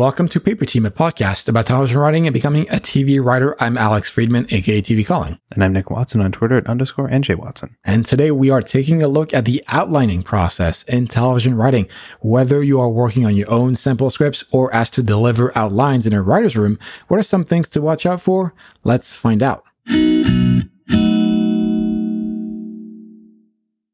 Welcome to Paper Team, a podcast about television writing and becoming a TV writer. I'm Alex Friedman, aka TV Calling. And I'm Nick Watson on Twitter at underscore NJ Watson. And today we are taking a look at the outlining process in television writing. Whether you are working on your own simple scripts or asked to deliver outlines in a writer's room, what are some things to watch out for? Let's find out.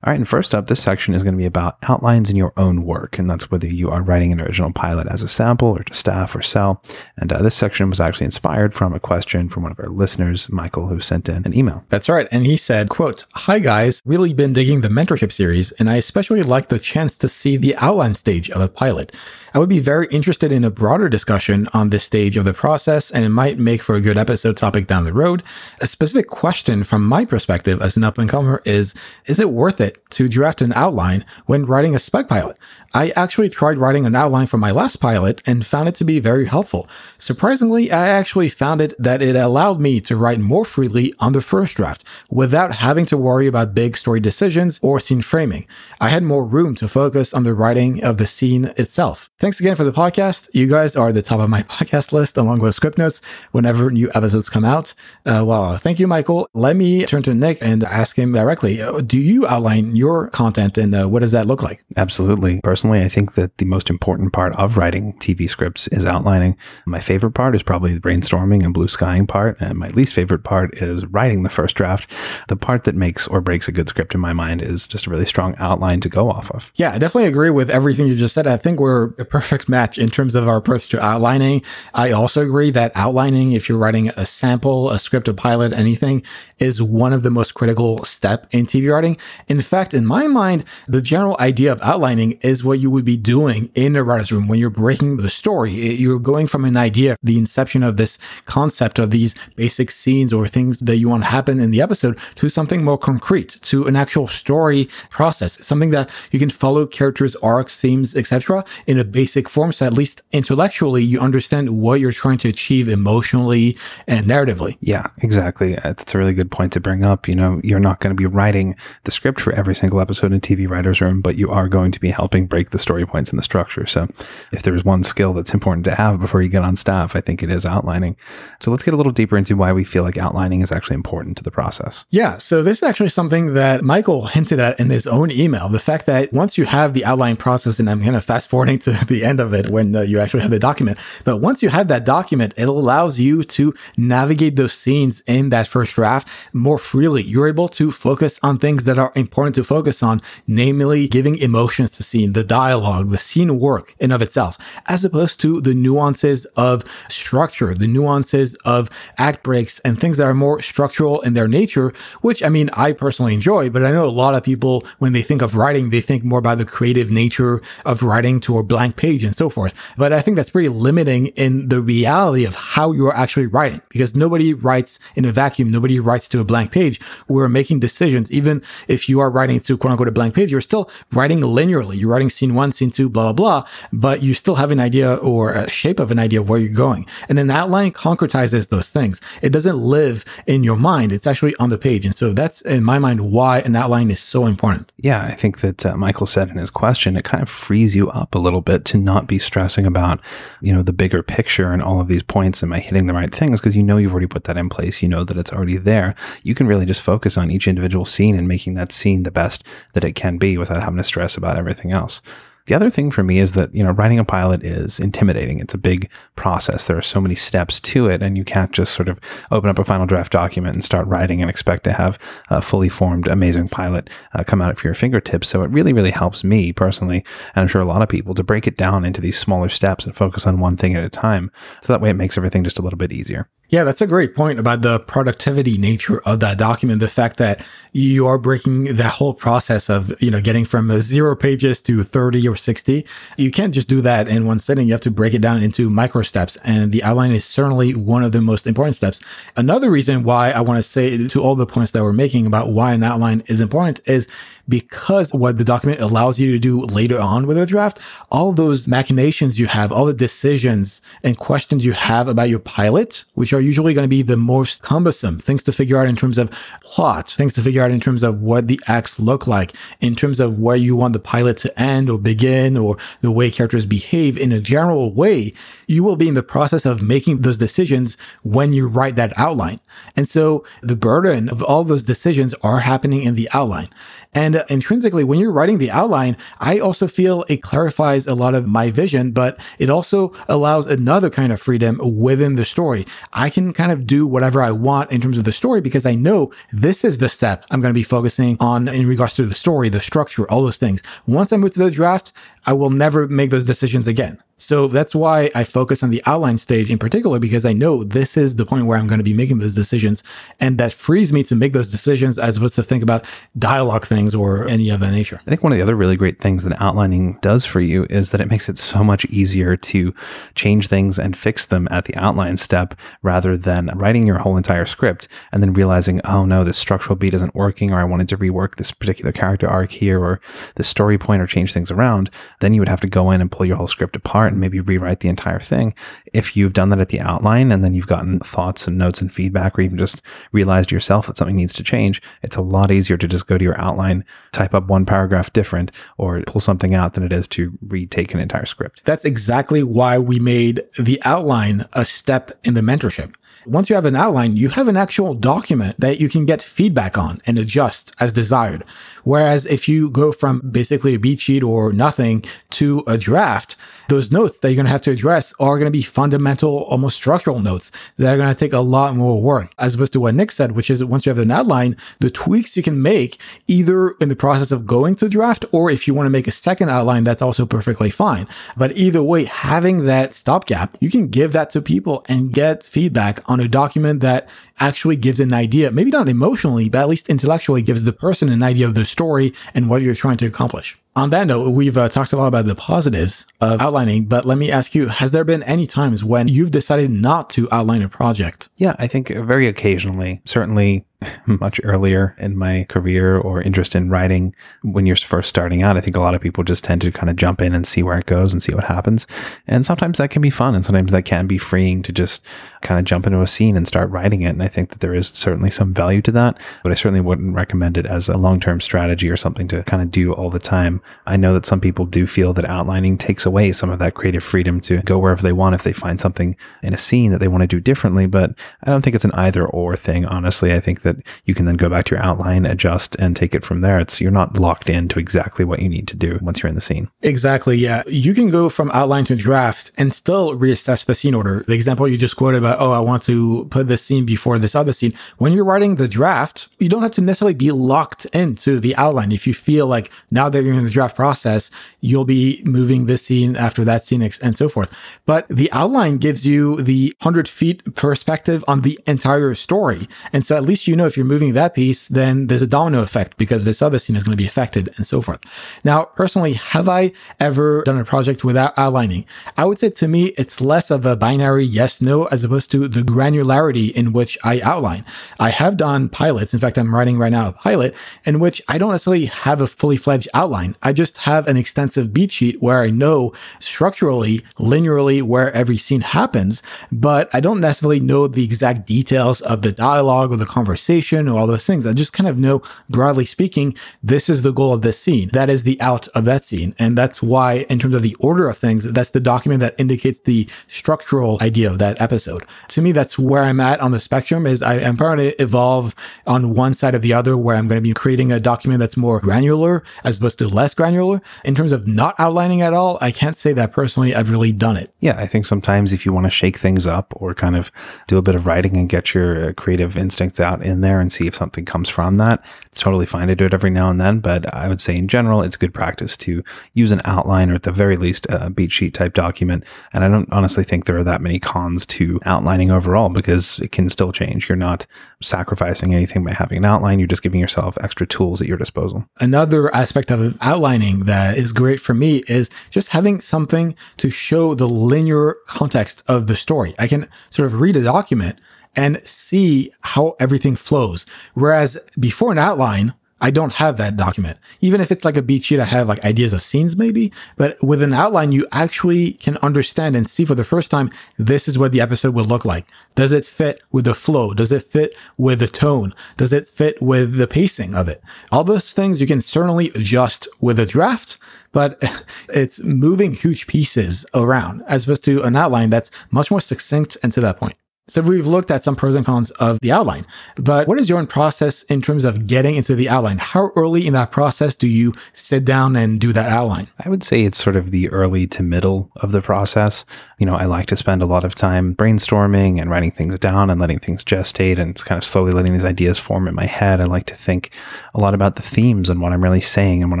All right, and first up, this section is going to be about outlines in your own work, and that's whether you are writing an original pilot as a sample or to staff or sell. And uh, this section was actually inspired from a question from one of our listeners, Michael, who sent in an email. That's right, and he said, "quote Hi guys, really been digging the mentorship series, and I especially like the chance to see the outline stage of a pilot. I would be very interested in a broader discussion on this stage of the process, and it might make for a good episode topic down the road. A specific question from my perspective as an up and comer is: Is it worth it?" To draft an outline when writing a spec pilot. I actually tried writing an outline for my last pilot and found it to be very helpful. Surprisingly, I actually found it that it allowed me to write more freely on the first draft without having to worry about big story decisions or scene framing. I had more room to focus on the writing of the scene itself. Thanks again for the podcast. You guys are the top of my podcast list along with Scriptnotes whenever new episodes come out. Uh, well, thank you, Michael. Let me turn to Nick and ask him directly. Do you outline your content and uh, what does that look like? Absolutely. Personally, I think that the most important part of writing TV scripts is outlining. My favorite part is probably the brainstorming and blue skying part. And my least favorite part is writing the first draft. The part that makes or breaks a good script in my mind is just a really strong outline to go off of. Yeah, I definitely agree with everything you just said. I think we're a perfect match in terms of our approach to outlining. I also agree that outlining, if you're writing a sample, a script, a pilot, anything, is one of the most critical step in TV writing. In fact, in my mind, the general idea of outlining is what you would be doing in a writer's room when you're breaking the story. You're going from an idea, the inception of this concept of these basic scenes or things that you want to happen in the episode to something more concrete, to an actual story process, something that you can follow characters, arcs, themes, etc. in a basic form. So at least intellectually, you understand what you're trying to achieve emotionally and narratively. Yeah, exactly. That's a really good point to bring up. You know, you're not going to be writing the script for every single episode in TV Writer's Room, but you are going to be helping break the story points in the structure. So if there's one skill that's important to have before you get on staff, I think it is outlining. So let's get a little deeper into why we feel like outlining is actually important to the process. Yeah. So this is actually something that Michael hinted at in his own email. The fact that once you have the outline process, and I'm kind of fast forwarding to the end of it when uh, you actually have the document, but once you have that document, it allows you to navigate those scenes in that first draft more freely. You're able to focus on things that are important to focus on, namely giving emotions to scene, the dialogue, the scene work in of itself, as opposed to the nuances of structure, the nuances of act breaks and things that are more structural in their nature, which I mean, I personally enjoy, but I know a lot of people, when they think of writing, they think more about the creative nature of writing to a blank page and so forth. But I think that's pretty limiting in the reality of how you're actually writing because nobody writes in a vacuum. Nobody writes to a blank page. We're making decisions. Even if you are writing to quote unquote a blank page, you're still writing linearly. You're writing scene one, scene two, blah, blah, blah, but you still have an idea or a shape of an idea of where you're going. And an outline concretizes those things. It doesn't live in your mind. It's actually on the page. And so that's in my mind why an outline is so important. Yeah. I think that uh, Michael said in his question, it kind of frees you up a little bit to not be stressing about, you know, the bigger picture and all of these points. Am I hitting the right things? Because you know you've already put that in place. You know that it's already there. You can really just focus on each individual scene and making that scene the best that it can be without having to stress about everything else. The other thing for me is that, you know, writing a pilot is intimidating. It's a big process. There are so many steps to it, and you can't just sort of open up a final draft document and start writing and expect to have a fully formed, amazing pilot uh, come out at your fingertips. So it really, really helps me personally, and I'm sure a lot of people, to break it down into these smaller steps and focus on one thing at a time. So that way it makes everything just a little bit easier. Yeah, that's a great point about the productivity nature of that document. The fact that you are breaking that whole process of, you know, getting from zero pages to 30 or 60. You can't just do that in one sitting. You have to break it down into micro steps. And the outline is certainly one of the most important steps. Another reason why I want to say to all the points that we're making about why an outline is important is because what the document allows you to do later on with a draft, all those machinations you have, all the decisions and questions you have about your pilot, which are usually going to be the most cumbersome things to figure out in terms of plot, things to figure out in terms of what the acts look like, in terms of where you want the pilot to end or begin or the way characters behave in a general way, you will be in the process of making those decisions when you write that outline. And so the burden of all those decisions are happening in the outline. And uh, intrinsically, when you're writing the outline, I also feel it clarifies a lot of my vision, but it also allows another kind of freedom within the story. I can kind of do whatever I want in terms of the story because I know this is the step I'm going to be focusing on in regards to the story, the structure, all those things. Once I move to the draft, I will never make those decisions again. So that's why I focus on the outline stage in particular, because I know this is the point where I'm going to be making those decisions. And that frees me to make those decisions as opposed to think about dialogue things or any of that nature. I think one of the other really great things that outlining does for you is that it makes it so much easier to change things and fix them at the outline step rather than writing your whole entire script and then realizing, oh no, this structural beat isn't working, or I wanted to rework this particular character arc here, or the story point, or change things around. Then you would have to go in and pull your whole script apart and maybe rewrite the entire thing. If you've done that at the outline and then you've gotten thoughts and notes and feedback, or even just realized yourself that something needs to change, it's a lot easier to just go to your outline, type up one paragraph different, or pull something out than it is to retake an entire script. That's exactly why we made the outline a step in the mentorship. Once you have an outline, you have an actual document that you can get feedback on and adjust as desired. Whereas if you go from basically a beat sheet or nothing to a draft, those notes that you're going to have to address are going to be fundamental, almost structural notes that are going to take a lot more work as opposed to what Nick said, which is once you have an outline, the tweaks you can make either in the process of going to draft or if you want to make a second outline, that's also perfectly fine. But either way, having that stopgap, you can give that to people and get feedback on a document that actually gives an idea, maybe not emotionally, but at least intellectually gives the person an idea of the story and what you're trying to accomplish. On that note, we've uh, talked a lot about the positives of outlining, but let me ask you, has there been any times when you've decided not to outline a project? Yeah, I think very occasionally, certainly much earlier in my career or interest in writing when you're first starting out. I think a lot of people just tend to kind of jump in and see where it goes and see what happens. And sometimes that can be fun and sometimes that can be freeing to just kind of jump into a scene and start writing it. And I think that there is certainly some value to that, but I certainly wouldn't recommend it as a long-term strategy or something to kind of do all the time. I know that some people do feel that outlining takes away some of that creative freedom to go wherever they want if they find something in a scene that they want to do differently, but I don't think it's an either or thing. Honestly, I think that that you can then go back to your outline, adjust, and take it from there. It's you're not locked into exactly what you need to do once you're in the scene. Exactly. Yeah. You can go from outline to draft and still reassess the scene order. The example you just quoted about, oh, I want to put this scene before this other scene. When you're writing the draft, you don't have to necessarily be locked into the outline. If you feel like now that you're in the draft process, you'll be moving this scene after that scene and so forth. But the outline gives you the 100 feet perspective on the entire story. And so at least you know know if you're moving that piece, then there's a domino effect because this other scene is going to be affected and so forth. Now, personally, have I ever done a project without outlining? I would say to me, it's less of a binary yes, no, as opposed to the granularity in which I outline. I have done pilots. In fact, I'm writing right now a pilot in which I don't necessarily have a fully fledged outline. I just have an extensive beat sheet where I know structurally, linearly where every scene happens, but I don't necessarily know the exact details of the dialogue or the conversation conversation or all those things. I just kind of know, broadly speaking, this is the goal of this scene. That is the out of that scene. And that's why, in terms of the order of things, that's the document that indicates the structural idea of that episode. To me, that's where I'm at on the spectrum is I am to evolve on one side of the other where I'm going to be creating a document that's more granular as opposed to less granular. In terms of not outlining at all, I can't say that personally I've really done it. Yeah, I think sometimes if you want to shake things up or kind of do a bit of writing and get your uh, creative instincts out in there and see if something comes from that. It's totally fine to do it every now and then, but I would say in general, it's good practice to use an outline or at the very least a beat sheet type document. And I don't honestly think there are that many cons to outlining overall because it can still change. You're not sacrificing anything by having an outline. You're just giving yourself extra tools at your disposal. Another aspect of outlining that is great for me is just having something to show the linear context of the story. I can sort of read a document and see how everything flows. Whereas before an outline, I don't have that document. Even if it's like a beat sheet, I have like ideas of scenes maybe, but with an outline, you actually can understand and see for the first time, this is what the episode will look like. Does it fit with the flow? Does it fit with the tone? Does it fit with the pacing of it? All those things you can certainly adjust with a draft, but it's moving huge pieces around as opposed to an outline that's much more succinct and to that point. So we've looked at some pros and cons of the outline, but what is your own process in terms of getting into the outline? How early in that process do you sit down and do that outline? I would say it's sort of the early to middle of the process. You know, I like to spend a lot of time brainstorming and writing things down and letting things gestate and kind of slowly letting these ideas form in my head. I like to think a lot about the themes and what I'm really saying and what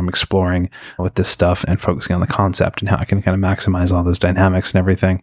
I'm exploring with this stuff and focusing on the concept and how I can kind of maximize all those dynamics and everything.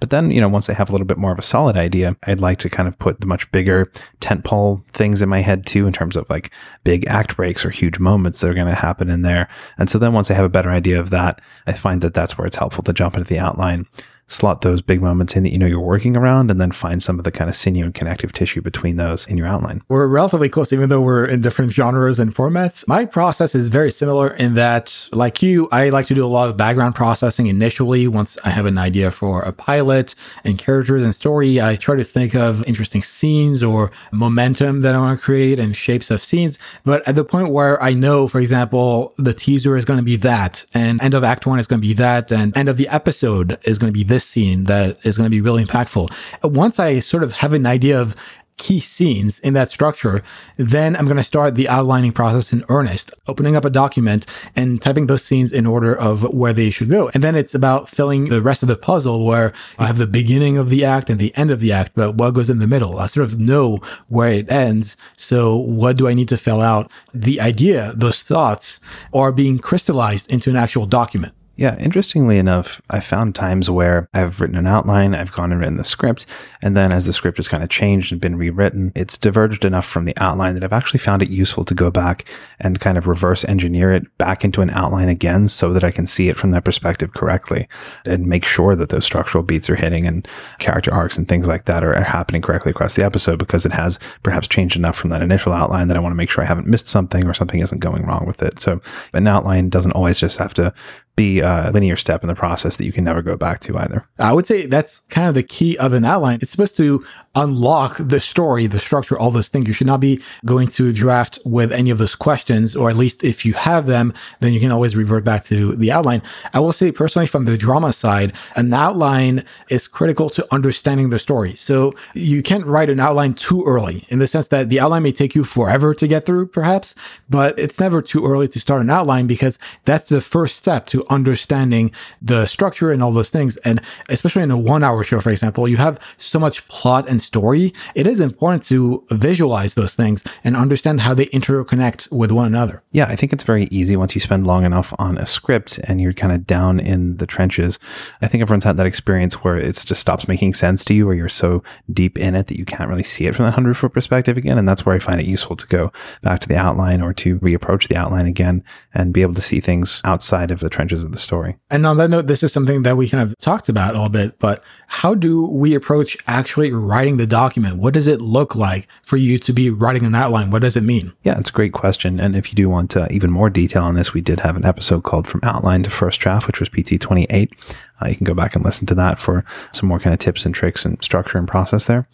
But then, you know, once I have a little bit more of a solid idea, I'd like to kind of put the much bigger tentpole things in my head too, in terms of like big act breaks or huge moments that are going to happen in there. And so then once I have a better idea of that, I find that that's where it's helpful to jump into the outline slot those big moments in that you know you're working around and then find some of the kind of sinew and connective tissue between those in your outline. We're relatively close, even though we're in different genres and formats. My process is very similar in that, like you, I like to do a lot of background processing initially. Once I have an idea for a pilot and characters and story, I try to think of interesting scenes or momentum that I want to create and shapes of scenes. But at the point where I know, for example, the teaser is going to be that and end of act one is going to be that and end of the episode is going to be this this scene that is going to be really impactful. Once I sort of have an idea of key scenes in that structure, then I'm going to start the outlining process in earnest, opening up a document and typing those scenes in order of where they should go. And then it's about filling the rest of the puzzle where I have the beginning of the act and the end of the act, but what goes in the middle? I sort of know where it ends. So what do I need to fill out? The idea, those thoughts are being crystallized into an actual document. Yeah, interestingly enough, I found times where I've written an outline, I've gone and written the script, and then as the script has kind of changed and been rewritten, it's diverged enough from the outline that I've actually found it useful to go back and kind of reverse engineer it back into an outline again so that I can see it from that perspective correctly and make sure that those structural beats are hitting and character arcs and things like that are, are happening correctly across the episode because it has perhaps changed enough from that initial outline that I want to make sure I haven't missed something or something isn't going wrong with it. So an outline doesn't always just have to be a linear step in the process that you can never go back to either. I would say that's kind of the key of an outline. It's supposed to unlock the story, the structure, all those things. You should not be going to draft with any of those questions, or at least if you have them, then you can always revert back to the outline. I will say personally, from the drama side, an outline is critical to understanding the story. So you can't write an outline too early in the sense that the outline may take you forever to get through, perhaps, but it's never too early to start an outline because that's the first step to understanding the structure and all those things. And especially in a one hour show, for example, you have so much plot and story. It is important to visualize those things and understand how they interconnect with one another. Yeah, I think it's very easy once you spend long enough on a script and you're kind of down in the trenches. I think everyone's had that experience where it just stops making sense to you or you're so deep in it that you can't really see it from that 100 foot perspective again. And that's where I find it useful to go back to the outline or to reapproach the outline again and be able to see things outside of the trenches of the story. And on that note, this is something that we kind of talked about a little bit, but how do we approach actually writing the document? What does it look like for you to be writing an outline? What does it mean? Yeah, it's a great question. And if you do want uh, even more detail on this, we did have an episode called From Outline to First Draft, which was PT 28. Uh, you can go back and listen to that for some more kind of tips and tricks and structure and process there.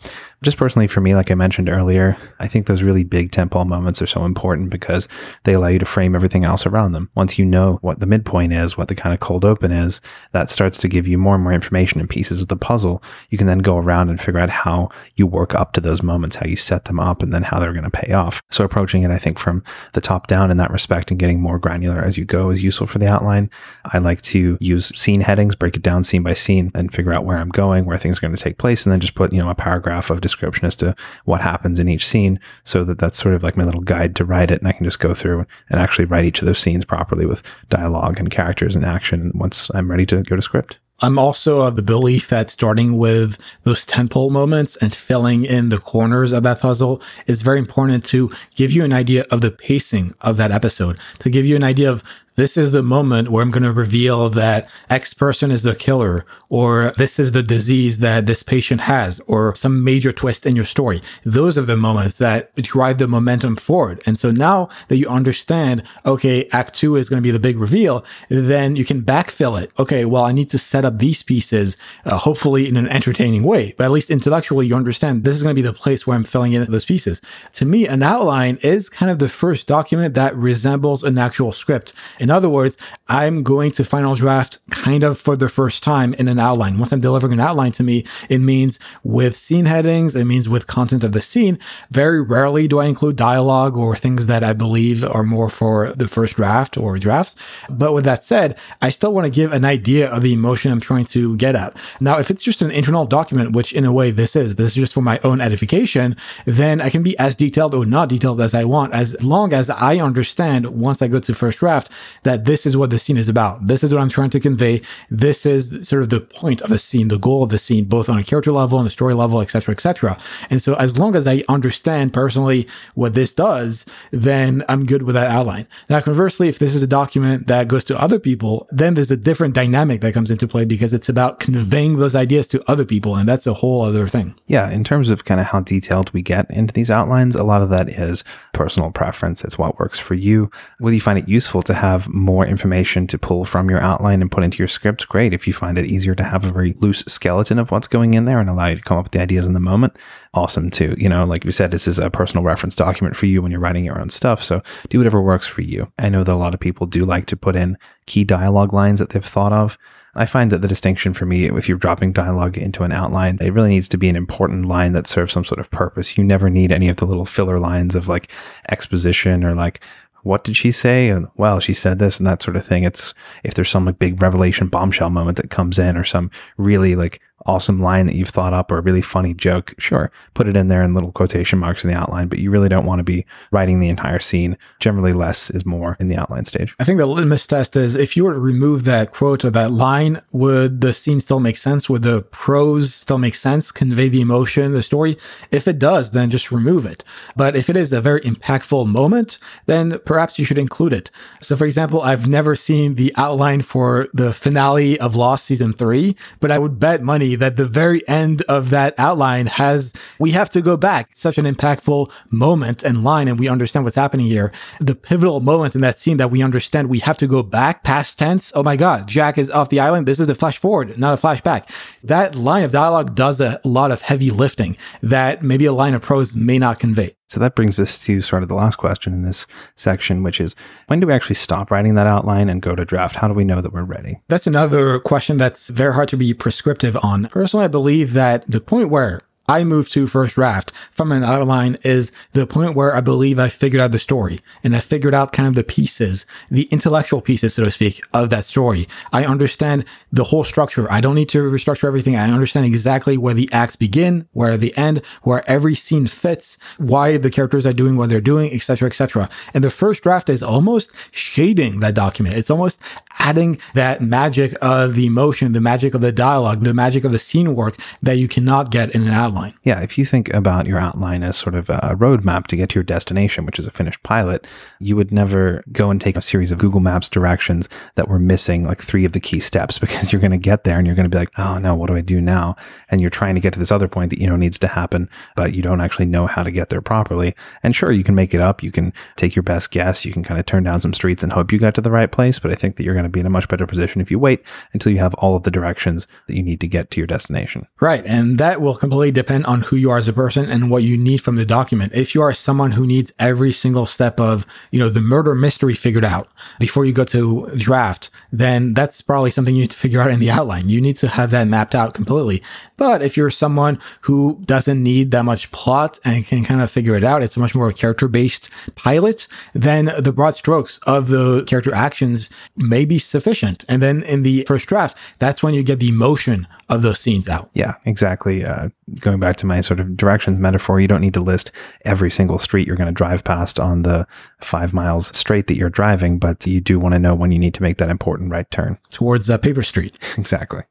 Just personally for me, like I mentioned earlier, I think those really big tentpole moments are so important because they allow you to frame everything else around them. Once you know what the midpoint is, what the kind of cold open is, that starts to give you more and more information and pieces of the puzzle. You can then go around and figure out how you work up to those moments, how you set them up, and then how they're going to pay off. So approaching it, I think from the top down in that respect and getting more granular as you go is useful for the outline. I like to use scene headings, break it down scene by scene and figure out where I'm going, where things are going to take place, and then just put, you know, a paragraph of description as to what happens in each scene so that that's sort of like my little guide to write it. And I can just go through and actually write each of those scenes properly with dialogue and characters action once I'm ready to go to script. I'm also of the belief that starting with those tentpole moments and filling in the corners of that puzzle is very important to give you an idea of the pacing of that episode, to give you an idea of this is the moment where I'm going to reveal that X person is the killer, or this is the disease that this patient has, or some major twist in your story. Those are the moments that drive the momentum forward. And so now that you understand, okay, act two is going to be the big reveal, then you can backfill it. Okay, well, I need to set up these pieces, uh, hopefully in an entertaining way, but at least intellectually, you understand this is going to be the place where I'm filling in those pieces. To me, an outline is kind of the first document that resembles an actual script. In other words, I'm going to final draft kind of for the first time in an outline. Once I'm delivering an outline to me, it means with scene headings, it means with content of the scene. Very rarely do I include dialogue or things that I believe are more for the first draft or drafts. But with that said, I still want to give an idea of the emotion I'm trying to get at. Now, if it's just an internal document, which in a way this is, this is just for my own edification, then I can be as detailed or not detailed as I want, as long as I understand once I go to first draft that this is what the scene is about. This is what I'm trying to convey. This is sort of the point of the scene, the goal of the scene, both on a character level and a story level, etc., etc. And so as long as I understand personally what this does, then I'm good with that outline. Now, conversely, if this is a document that goes to other people, then there's a different dynamic that comes into play because it's about conveying those ideas to other people. And that's a whole other thing. Yeah. In terms of kind of how detailed we get into these outlines, a lot of that is personal preference. It's what works for you. Whether you find it useful to have more information to pull from your outline and put into your script, great. If you find it easier to have a very loose skeleton of what's going in there and allow you to come up with the ideas in the moment, awesome too. You know, like you said, this is a personal reference document for you when you're writing your own stuff. So do whatever works for you. I know that a lot of people do like to put in key dialogue lines that they've thought of. I find that the distinction for me, if you're dropping dialogue into an outline, it really needs to be an important line that serves some sort of purpose. You never need any of the little filler lines of like exposition or like, what did she say? And well, she said this and that sort of thing. It's if there's some like big revelation bombshell moment that comes in or some really like awesome line that you've thought up or a really funny joke, sure, put it in there in little quotation marks in the outline, but you really don't want to be writing the entire scene. Generally, less is more in the outline stage. I think the litmus test is if you were to remove that quote or that line, would the scene still make sense? Would the prose still make sense, convey the emotion, the story? If it does, then just remove it. But if it is a very impactful moment, then perhaps you should include it. So, for example, I've never seen the outline for the finale of Lost season three, but I would bet money that the very end of that outline has, we have to go back. Such an impactful moment and line, and we understand what's happening here. The pivotal moment in that scene that we understand we have to go back past tense. Oh my God, Jack is off the island. This is a flash forward, not a flashback. That line of dialogue does a lot of heavy lifting that maybe a line of prose may not convey. So that brings us to sort of the last question in this section, which is when do we actually stop writing that outline and go to draft? How do we know that we're ready? That's another question that's very hard to be prescriptive on. Personally, I believe that the point where I move to first draft from an outline is the point where I believe I figured out the story and I figured out kind of the pieces, the intellectual pieces, so to speak, of that story. I understand the whole structure. I don't need to restructure everything. I understand exactly where the acts begin, where the end, where every scene fits, why the characters are doing what they're doing, etc., etc. And the first draft is almost shading that document. It's almost adding that magic of the emotion, the magic of the dialogue, the magic of the scene work that you cannot get in an outline. Yeah, if you think about your outline as sort of a roadmap to get to your destination, which is a finished pilot, you would never go and take a series of Google Maps directions that were missing like three of the key steps because you're going to get there and you're going to be like, oh no, what do I do now? And you're trying to get to this other point that you know needs to happen, but you don't actually know how to get there properly. And sure, you can make it up. You can take your best guess. You can kind of turn down some streets and hope you got to the right place. But I think that you're going to be in a much better position if you wait until you have all of the directions that you need to get to your destination. Right. And that will completely depend on who you are as a person and what you need from the document. If you are someone who needs every single step of, you know, the murder mystery figured out before you go to draft, then that's probably something you need to figure out in the outline. You need to have that mapped out completely. But if you're someone who doesn't need that much plot and can kind of figure it out, it's much more character based pilot, then the broad strokes of the character actions may be sufficient. And then in the first draft, that's when you get the emotion of those scenes out. Yeah, exactly. Uh, going back to my sort of directions metaphor, you don't need to list every single street you're going to drive past on the five miles straight that you're driving, but you do want to know when you need to make that important right turn towards uh, Paper Street. exactly.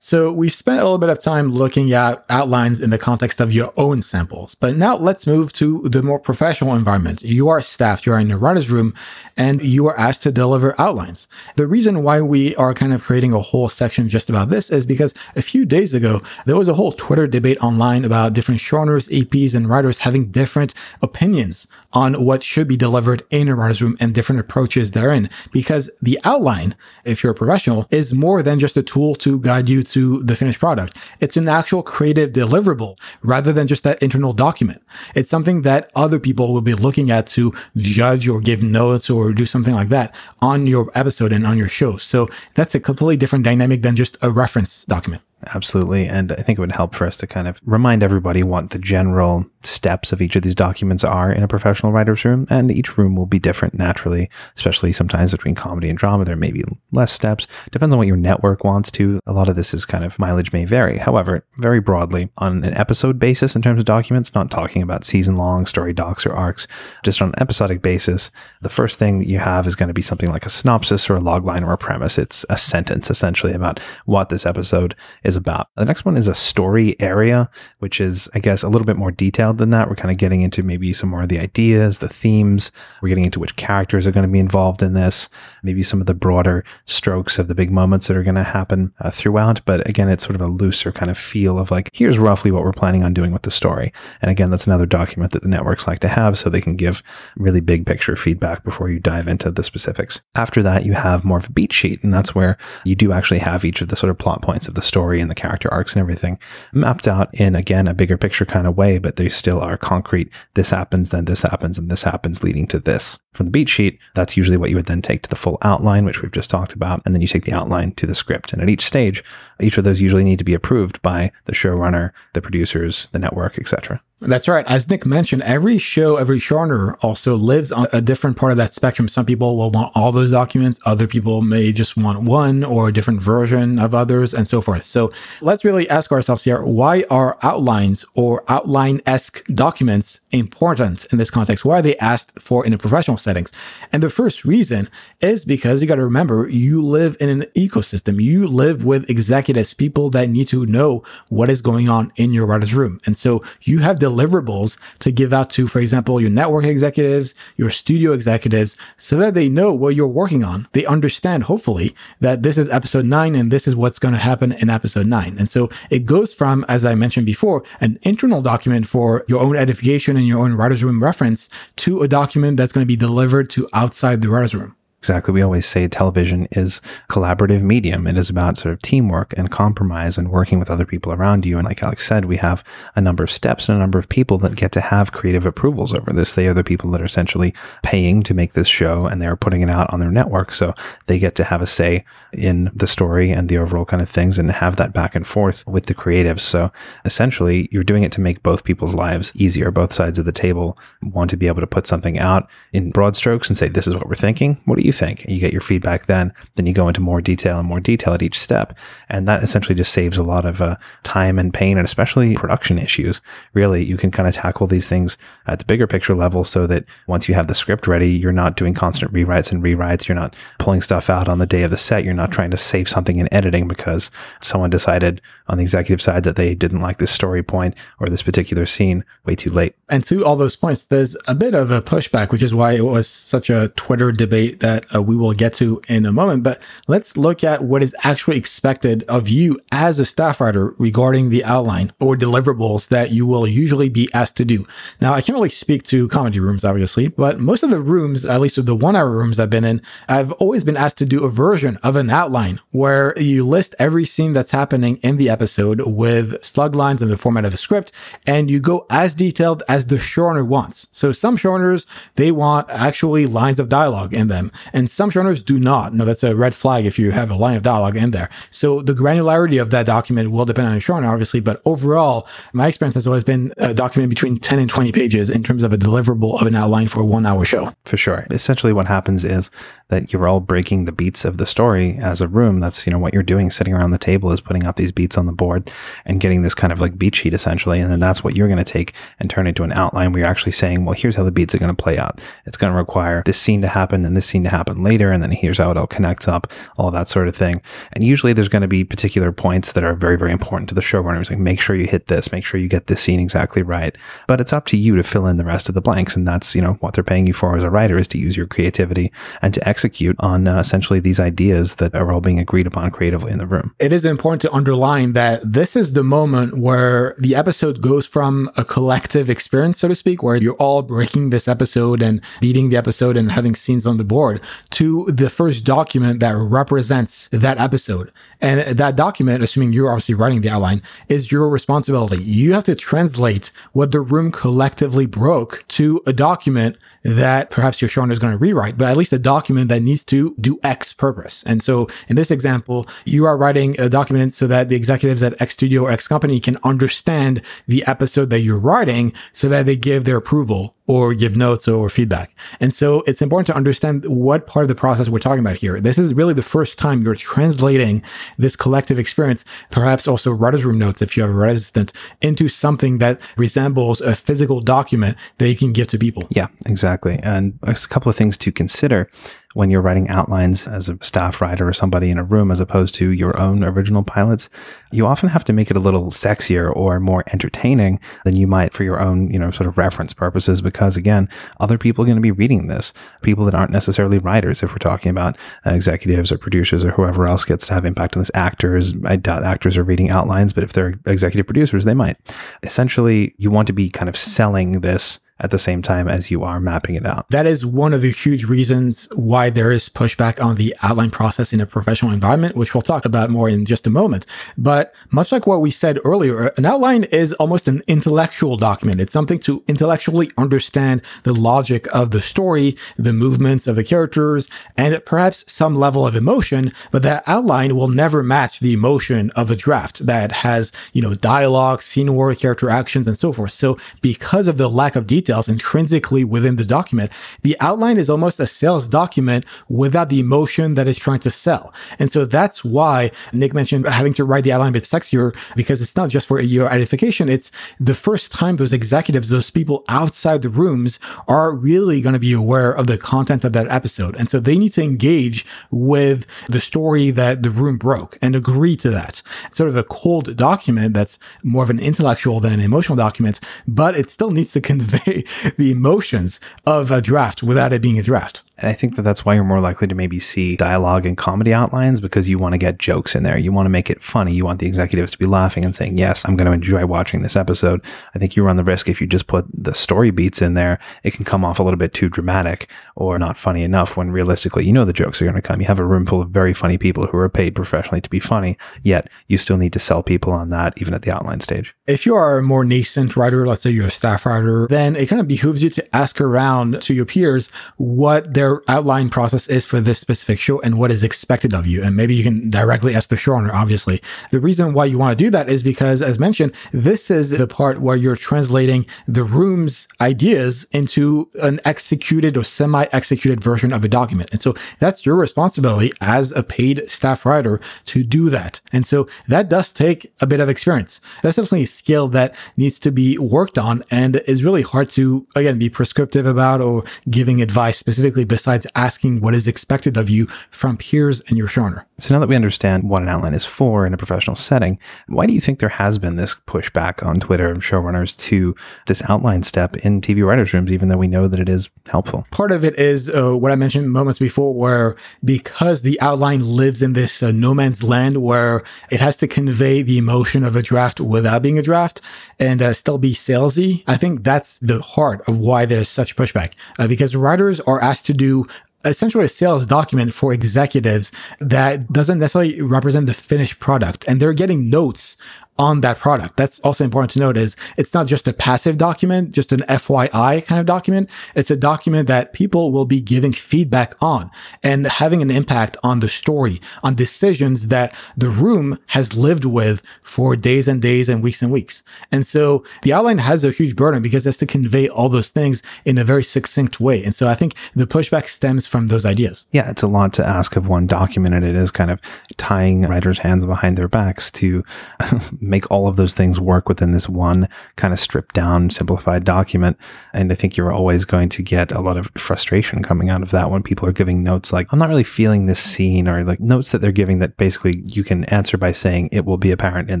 So we've spent a little bit of time looking at outlines in the context of your own samples, but now let's move to the more professional environment. You are staffed, you are in your writer's room, and you are asked to deliver outlines. The reason why we are kind of creating a whole section just about this is because a few days ago, there was a whole Twitter debate online about different showrunners, APs, and writers having different opinions on what should be delivered in a writer's room and different approaches therein. Because the outline, if you're a professional, is more than just a tool to guide you to the finished product. It's an actual creative deliverable rather than just that internal document. It's something that other people will be looking at to judge or give notes or do something like that on your episode and on your show. So that's a completely different dynamic than just a reference document. Absolutely. And I think it would help for us to kind of remind everybody what the general steps of each of these documents are in a professional writer's room. And each room will be different naturally, especially sometimes between comedy and drama. There may be less steps. Depends on what your network wants to. A lot of this is kind of mileage may vary. However, very broadly, on an episode basis in terms of documents, not talking about season long story docs or arcs, just on an episodic basis, the first thing that you have is going to be something like a synopsis or a logline or a premise. It's a sentence essentially about what this episode is about. The next one is a story area, which is, I guess, a little bit more detailed than that. We're kind of getting into maybe some more of the ideas, the themes. We're getting into which characters are going to be involved in this, maybe some of the broader strokes of the big moments that are going to happen uh, throughout. But again, it's sort of a looser kind of feel of like, here's roughly what we're planning on doing with the story. And again, that's another document that the networks like to have so they can give really big picture feedback before you dive into the specifics. After that, you have more of a beat sheet. And that's where you do actually have each of the sort of plot points of the story and the character arcs and everything mapped out in, again, a bigger picture kind of way, but they still are concrete. This happens, then this happens, and this happens leading to this. From the beat sheet, that's usually what you would then take to the full outline, which we've just talked about. And then you take the outline to the script. And at each stage, each of those usually need to be approved by the showrunner, the producers, the network, etc. That's right. As Nick mentioned, every show, every genre also lives on a different part of that spectrum. Some people will want all those documents. Other people may just want one or a different version of others and so forth. So let's really ask ourselves here, why are outlines or outline-esque documents important in this context? Why are they asked for in a professional settings? And the first reason is because you got to remember, you live in an ecosystem. You live with executives, people that need to know what is going on in your writer's room. And so you have the deliverables to give out to, for example, your network executives, your studio executives, so that they know what you're working on. They understand, hopefully, that this is episode nine and this is what's going to happen in episode nine. And so it goes from, as I mentioned before, an internal document for your own edification and your own writer's room reference to a document that's going to be delivered to outside the writer's room. Exactly. We always say television is collaborative medium. It is about sort of teamwork and compromise and working with other people around you. And like Alex said, we have a number of steps and a number of people that get to have creative approvals over this. They are the people that are essentially paying to make this show and they're putting it out on their network. So they get to have a say in the story and the overall kind of things and have that back and forth with the creatives. So essentially you're doing it to make both people's lives easier. Both sides of the table want to be able to put something out in broad strokes and say, this is what we're thinking. What do you you think. You get your feedback then. Then you go into more detail and more detail at each step. And that essentially just saves a lot of uh, time and pain and especially production issues. Really, you can kind of tackle these things at the bigger picture level so that once you have the script ready, you're not doing constant rewrites and rewrites. You're not pulling stuff out on the day of the set. You're not trying to save something in editing because someone decided on the executive side that they didn't like this story point or this particular scene way too late. And to all those points, there's a bit of a pushback, which is why it was such a Twitter debate that uh, we will get to in a moment. But let's look at what is actually expected of you as a staff writer regarding the outline or deliverables that you will usually be asked to do. Now, I can't really speak to comedy rooms, obviously, but most of the rooms, at least the one hour rooms I've been in, I've always been asked to do a version of an outline where you list every scene that's happening in the episode with slug lines in the format of a script and you go as detailed as the showrunner wants. So some showrunners, they want actually lines of dialogue in them and some showrunners do not. No, that's a red flag if you have a line of dialogue in there. So the granularity of that document will depend on the showrunner, obviously, but overall, my experience has always been a document between 10 and 20 pages in terms of a deliverable of an outline for a one hour show. For sure. Essentially what happens is that you're all breaking the beats of the story as a room. That's, you know, what you're doing sitting around the table is putting up these beats on the board and getting this kind of like beat sheet essentially. And then that's what you're going to take and turn into an outline where you're actually saying, well, here's how the beats are going to play out. It's going to require this scene to happen and this scene to happen happen later. And then here's how it all connects up, all that sort of thing. And usually there's going to be particular points that are very, very important to the showrunners. Like make sure you hit this, make sure you get this scene exactly right. But it's up to you to fill in the rest of the blanks. And that's, you know, what they're paying you for as a writer is to use your creativity and to execute on uh, essentially these ideas that are all being agreed upon creatively in the room. It is important to underline that this is the moment where the episode goes from a collective experience, so to speak, where you're all breaking this episode and beating the episode and having scenes on the board to the first document that represents that episode. And that document, assuming you're obviously writing the outline, is your responsibility. You have to translate what the room collectively broke to a document that perhaps your showrunner is going to rewrite, but at least a document that needs to do X purpose. And so in this example, you are writing a document so that the executives at X studio or X company can understand the episode that you're writing so that they give their approval or give notes or feedback. And so it's important to understand what part of the process we're talking about here. This is really the first time you're translating this collective experience, perhaps also writer's room notes if you have a resident, into something that resembles a physical document that you can give to people. Yeah, exactly. And a couple of things to consider when you're writing outlines as a staff writer or somebody in a room as opposed to your own original pilots, you often have to make it a little sexier or more entertaining than you might for your own, you know, sort of reference purposes. Because again, other people are going to be reading this, people that aren't necessarily writers. If we're talking about executives or producers or whoever else gets to have impact on this, actors, I doubt actors are reading outlines, but if they're executive producers, they might. Essentially, you want to be kind of selling this at the same time as you are mapping it out. That is one of the huge reasons why there is pushback on the outline process in a professional environment, which we'll talk about more in just a moment. But much like what we said earlier, an outline is almost an intellectual document. It's something to intellectually understand the logic of the story, the movements of the characters, and perhaps some level of emotion, but that outline will never match the emotion of a draft that has, you know, dialogue, scene work, character actions, and so forth. So because of the lack of detail, details intrinsically within the document. The outline is almost a sales document without the emotion that is trying to sell. And so that's why Nick mentioned having to write the outline a bit sexier because it's not just for your edification. It's the first time those executives, those people outside the rooms are really going to be aware of the content of that episode. And so they need to engage with the story that the room broke and agree to that. It's sort of a cold document that's more of an intellectual than an emotional document, but it still needs to convey the emotions of a draft without it being a draft. And I think that that's why you're more likely to maybe see dialogue and comedy outlines because you want to get jokes in there. You want to make it funny. You want the executives to be laughing and saying, yes, I'm going to enjoy watching this episode. I think you run the risk if you just put the story beats in there, it can come off a little bit too dramatic or not funny enough when realistically, you know, the jokes are going to come. You have a room full of very funny people who are paid professionally to be funny, yet you still need to sell people on that even at the outline stage. If you are a more nascent writer, let's say you're a staff writer, then it kind of behooves you to ask around to your peers what their outline process is for this specific show and what is expected of you. And maybe you can directly ask the showrunner, obviously. The reason why you want to do that is because, as mentioned, this is the part where you're translating the room's ideas into an executed or semi executed version of a document. And so that's your responsibility as a paid staff writer to do that. And so that does take a bit of experience. That's definitely a skill that needs to be worked on and is really hard to, again, be prescriptive about or giving advice specifically besides asking what is expected of you from peers and your showrunner. So now that we understand what an outline is for in a professional setting, why do you think there has been this pushback on Twitter and showrunners to this outline step in TV writers' rooms, even though we know that it is helpful? Part of it is uh, what I mentioned moments before, where because the outline lives in this uh, no man's land where it has to convey the emotion of a draft without being a draft and uh, still be salesy, I think that's the heart of why there's such pushback. Uh, because writers are asked to do essentially a sales document for executives that doesn't necessarily represent the finished product. And they're getting notes on that product. That's also important to note is it's not just a passive document, just an FYI kind of document. It's a document that people will be giving feedback on and having an impact on the story, on decisions that the room has lived with for days and days and weeks and weeks. And so the outline has a huge burden because it has to convey all those things in a very succinct way. And so I think the pushback stems from those ideas. Yeah, it's a lot to ask of one document and it is kind of tying writers' hands behind their backs to make all of those things work within this one kind of stripped down, simplified document. And I think you're always going to get a lot of frustration coming out of that when people are giving notes like, I'm not really feeling this scene or like notes that they're giving that basically you can answer by saying it will be apparent in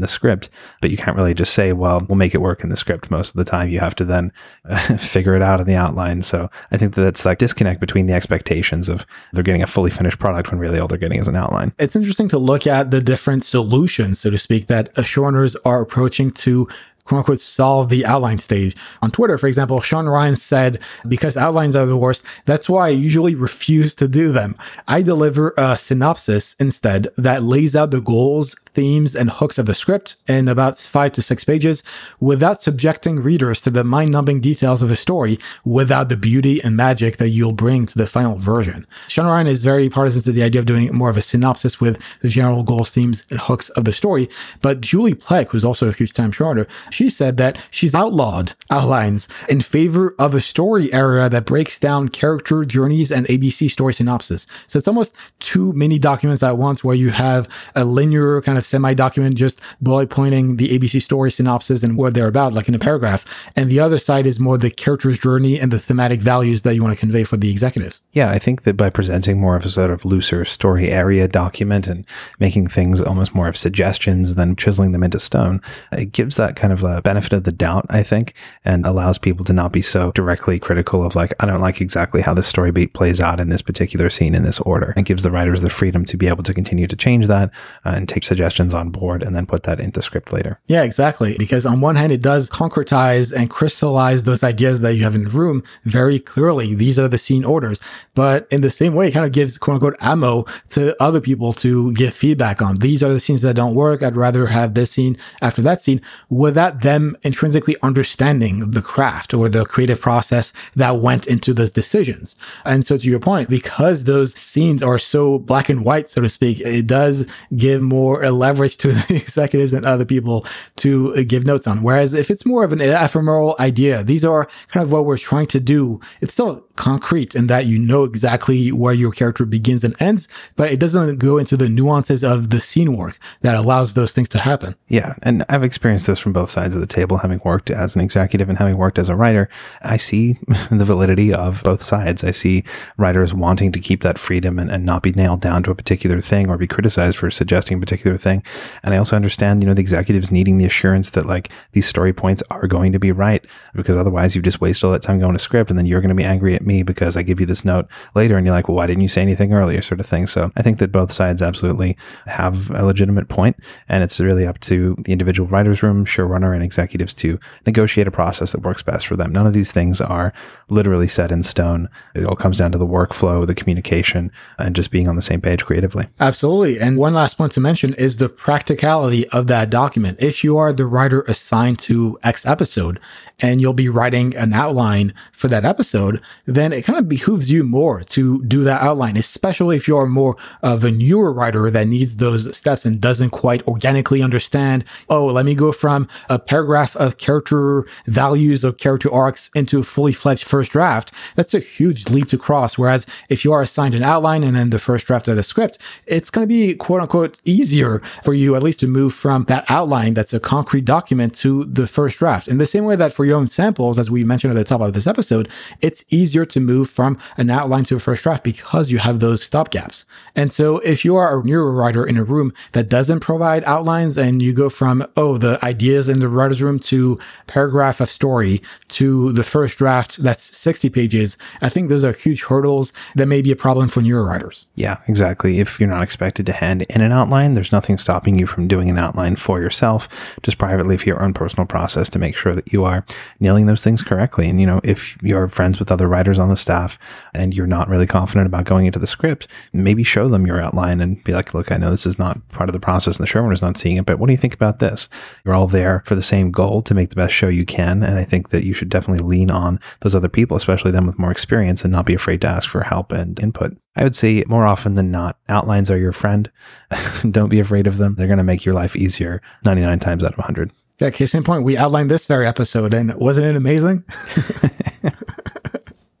the script, but you can't really just say, well, we'll make it work in the script most of the time. You have to then figure it out in the outline. So I think that's that it's like disconnect between the expectations of they're getting a fully finished product when really all they're getting is an outline. It's interesting to look at the different solutions, so to speak, that showrunners are approaching to quote unquote solve the outline stage. On Twitter, for example, Sean Ryan said, because outlines are the worst, that's why I usually refuse to do them. I deliver a synopsis instead that lays out the goals, themes, and hooks of the script in about five to six pages without subjecting readers to the mind numbing details of a story without the beauty and magic that you'll bring to the final version. Sean Ryan is very partisan to the idea of doing more of a synopsis with the general goals, themes, and hooks of the story. But Julie Plec, who's also a huge time shorter, she said that she's outlawed outlines in favor of a story area that breaks down character journeys and ABC story synopsis. So it's almost too many documents at once where you have a linear kind of semi document just bullet pointing the ABC story synopsis and what they're about, like in a paragraph. And the other side is more the character's journey and the thematic values that you want to convey for the executives. Yeah, I think that by presenting more of a sort of looser story area document and making things almost more of suggestions than chiseling them into stone, it gives that kind of a benefit of the doubt, I think, and allows people to not be so directly critical of like, I don't like exactly how this story beat plays out in this particular scene in this order. It gives the writers the freedom to be able to continue to change that uh, and take suggestions on board and then put that into script later. Yeah, exactly. Because on one hand, it does concretize and crystallize those ideas that you have in the room very clearly. These are the scene orders. But in the same way, it kind of gives quote unquote ammo to other people to give feedback on. These are the scenes that don't work. I'd rather have this scene after that scene without them intrinsically understanding the craft or the creative process that went into those decisions. And so to your point, because those scenes are so black and white, so to speak, it does give more leverage to the executives and other people to give notes on. Whereas if it's more of an ephemeral idea, these are kind of what we're trying to do. It's still concrete in that you know exactly where your character begins and ends, but it doesn't go into the nuances of the scene work that allows those things to happen. Yeah. And I've experienced this from both sides of the table, having worked as an executive and having worked as a writer. I see the validity of both sides. I see writers wanting to keep that freedom and, and not be nailed down to a particular thing or be criticized for suggesting a particular thing. And I also understand, you know, the executives needing the assurance that like these story points are going to be right because otherwise you just waste all that time going to script and then you're going to be angry at me me because I give you this note later and you're like, well, why didn't you say anything earlier? Sort of thing. So I think that both sides absolutely have a legitimate point and it's really up to the individual writer's room, showrunner and executives to negotiate a process that works best for them. None of these things are literally set in stone. It all comes down to the workflow, the communication and just being on the same page creatively. Absolutely. And one last point to mention is the practicality of that document. If you are the writer assigned to X episode and you'll be writing an outline for that episode, then it kind of behooves you more to do that outline, especially if you're more of a newer writer that needs those steps and doesn't quite organically understand, oh, let me go from a paragraph of character values of character arcs into a fully fledged first draft. That's a huge leap to cross. Whereas if you are assigned an outline and then the first draft of the script, it's going to be quote unquote easier for you at least to move from that outline that's a concrete document to the first draft. In the same way that for your own samples, as we mentioned at the top of this episode, it's easier to move from an outline to a first draft because you have those stopgaps. And so if you are a newer writer in a room that doesn't provide outlines and you go from, oh, the ideas in the writer's room to paragraph of story to the first draft that's 60 pages, I think those are huge hurdles that may be a problem for newer writers. Yeah, exactly. If you're not expected to hand in an outline, there's nothing stopping you from doing an outline for yourself, just privately for your own personal process to make sure that you are nailing those things correctly. And, you know, if you're friends with other writers on the staff and you're not really confident about going into the script, maybe show them your outline and be like, look, I know this is not part of the process and the showrunner's not seeing it, but what do you think about this? You're all there for the same goal to make the best show you can. And I think that you should definitely lean on those other people, especially them with more experience and not be afraid to ask for help and input. I would say more often than not, outlines are your friend. Don't be afraid of them. They're going to make your life easier 99 times out of 100. Yeah, case in point, we outlined this very episode, and wasn't it amazing?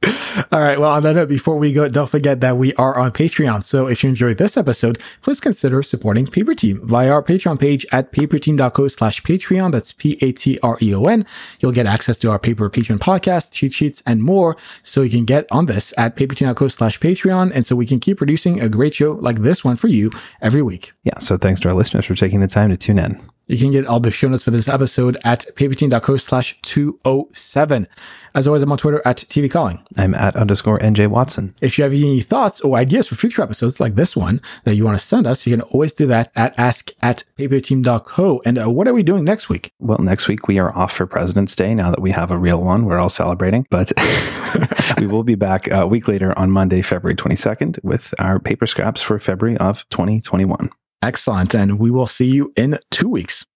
All right. Well, on that note, before we go, don't forget that we are on Patreon. So if you enjoyed this episode, please consider supporting Paper Team via our Patreon page at paperteam.co slash Patreon. That's P-A-T-R-E-O-N. You'll get access to our Paper Patreon podcast, cheat sheets, and more. So you can get on this at paperteam.co slash Patreon. And so we can keep producing a great show like this one for you every week. Yeah. So thanks to our listeners for taking the time to tune in. You can get all the show notes for this episode at paperteam.co slash 207. As always, I'm on Twitter at TV Calling. I'm at underscore NJ Watson. If you have any thoughts or ideas for future episodes like this one that you want to send us, you can always do that at ask at paperteam.co. And uh, what are we doing next week? Well, next week we are off for President's Day now that we have a real one. We're all celebrating, but we will be back a week later on Monday, February 22nd with our paper scraps for February of 2021. Excellent. And we will see you in two weeks.